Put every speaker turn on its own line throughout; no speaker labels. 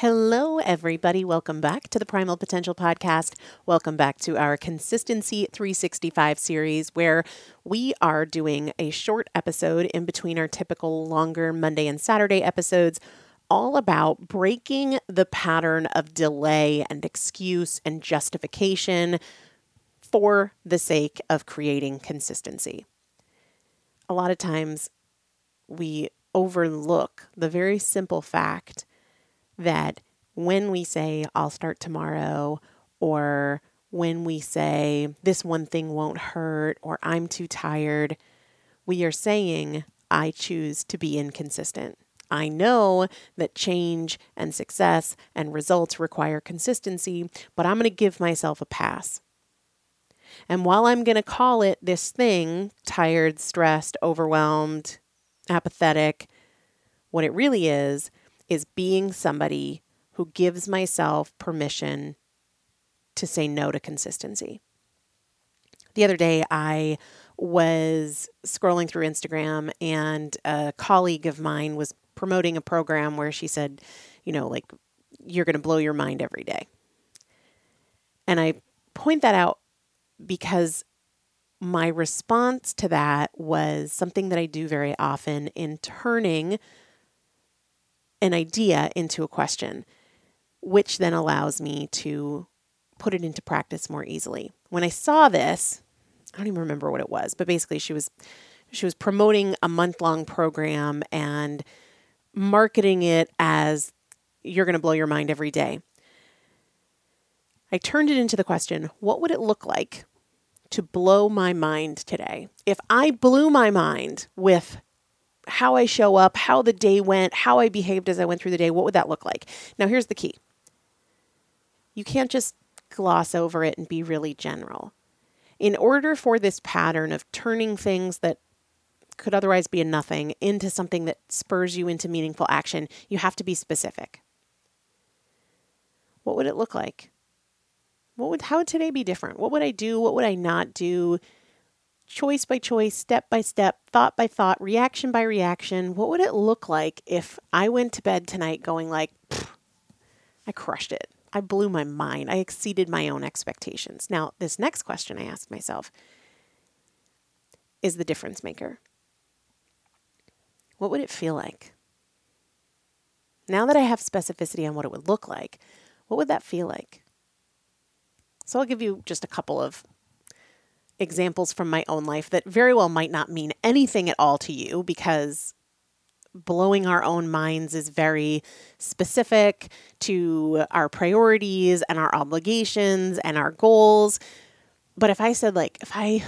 Hello, everybody. Welcome back to the Primal Potential Podcast. Welcome back to our Consistency 365 series, where we are doing a short episode in between our typical longer Monday and Saturday episodes, all about breaking the pattern of delay and excuse and justification for the sake of creating consistency. A lot of times we overlook the very simple fact that when we say, I'll start tomorrow, or
when we say, this one thing won't hurt, or I'm too tired, we are saying, I choose to be inconsistent. I know that change and success and results require consistency, but I'm going to give myself a pass. And while I'm going to call it this thing tired, stressed, overwhelmed, apathetic what it really is, is being somebody who gives myself permission to say no to consistency. The other day, I was scrolling through Instagram, and a colleague of mine was promoting a program where she said, you know, like, you're going to blow your mind every day. And I point that out because my response to that was something that I do very often in turning an idea into a question, which then allows me to put it into practice more easily. When I saw this, I don't even remember what it was, but basically she was she was promoting a month-long program and marketing it as you're going to blow your mind every day. I turned it into the question, what would it look like to blow my mind today? If I blew my mind with how I show up, how the day went, how I behaved as I went through the day, what would that look like? Now, here's the key you can't just gloss over it and be really general. In order for this pattern of turning things that could otherwise be a nothing into something that spurs you into meaningful action, you have to be specific. What would it look like? What would how would today be different? What would I do? What would I not do? Choice by choice, step by step, thought by thought, reaction by reaction, what would it look like if I went to bed tonight going like, I crushed it. I blew my mind. I exceeded my own expectations. Now, this next question I asked myself is the difference maker. What would it feel like? Now that I have specificity on what it would look like, what would that feel like? So I'll give you just a couple of examples from my own life that very well might not mean anything at all to you because blowing our own minds is very specific to our priorities and our obligations and our goals. But if I said, like, if I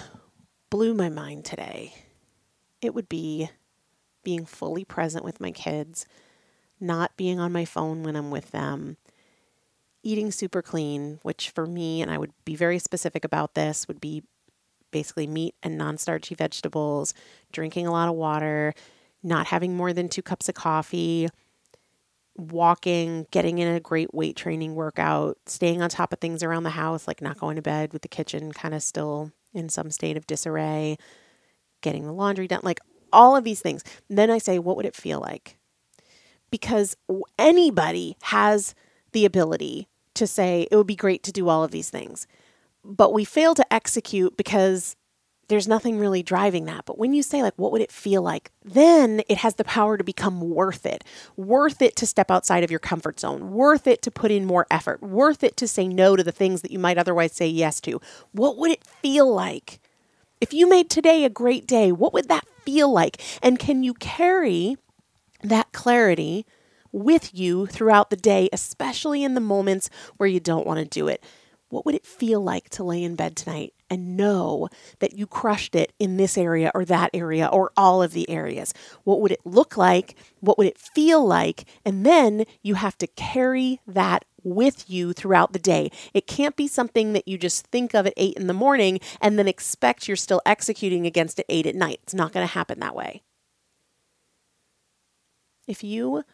blew my mind today, it would be being fully present with my kids, not being on my phone when I'm with them, eating super clean, which for me, and I would be very specific about this, would be basically meat and non starchy vegetables, drinking a lot of water, not having more than two cups of coffee, walking, getting in a great weight training workout, staying on top of things around the house, like not going to bed with the kitchen kind of still in some state of disarray, getting the laundry done, like all of these things. And then I say, what would it feel like? Because anybody has the ability to say, it would be great to do all of these things but we fail to execute because there's nothing really driving that. But when you say, like, what would it feel like? Then it has the power to become worth it. Worth it to step outside of your comfort zone. Worth it to put in more effort. Worth it to say no to the things that you might otherwise say yes to. What would it feel like? If you made today a great day, what would that feel like? And can you carry that clarity with you throughout the day, especially in the moments where you don't want to do it? What would it feel like to lay in bed tonight and know that you crushed it in this area or that area or all of the areas? What would it look like? What would it feel like? And then you have to carry that with you throughout the day. It can't be something that you just think of at eight in the morning and then expect you're still executing against at eight at night. It's not going to happen that way. If you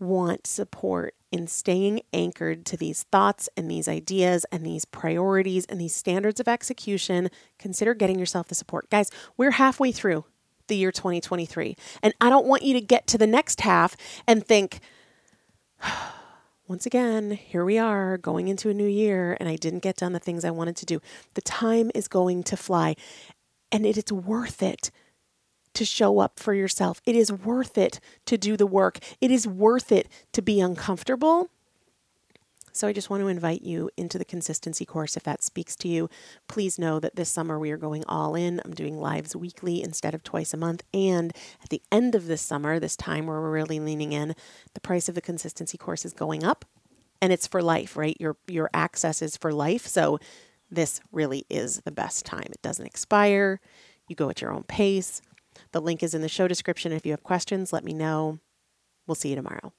want support in staying anchored to these thoughts and these ideas and these priorities and these standards of execution, consider getting yourself the support. Guys, we're halfway through the year 2023, and I don't want you to get to the next half and think, once again, here we are going into a new year, and I didn't get done the things I wanted to do. The time is going to fly, and it is worth it to show up for yourself. It is worth it to do the work. It is worth it to be uncomfortable. So I just want to invite you into the consistency course if that speaks to you. Please know that this summer we are going all in. I'm doing lives weekly instead of twice a month. And at the end of this summer, this time where we're really leaning in, the price of the consistency course is going up. and it's for life, right? Your your access is for life. So this really is the best time. It doesn't expire. You go at your own pace. The link is in the show description. If you have questions, let me know. We'll see you tomorrow.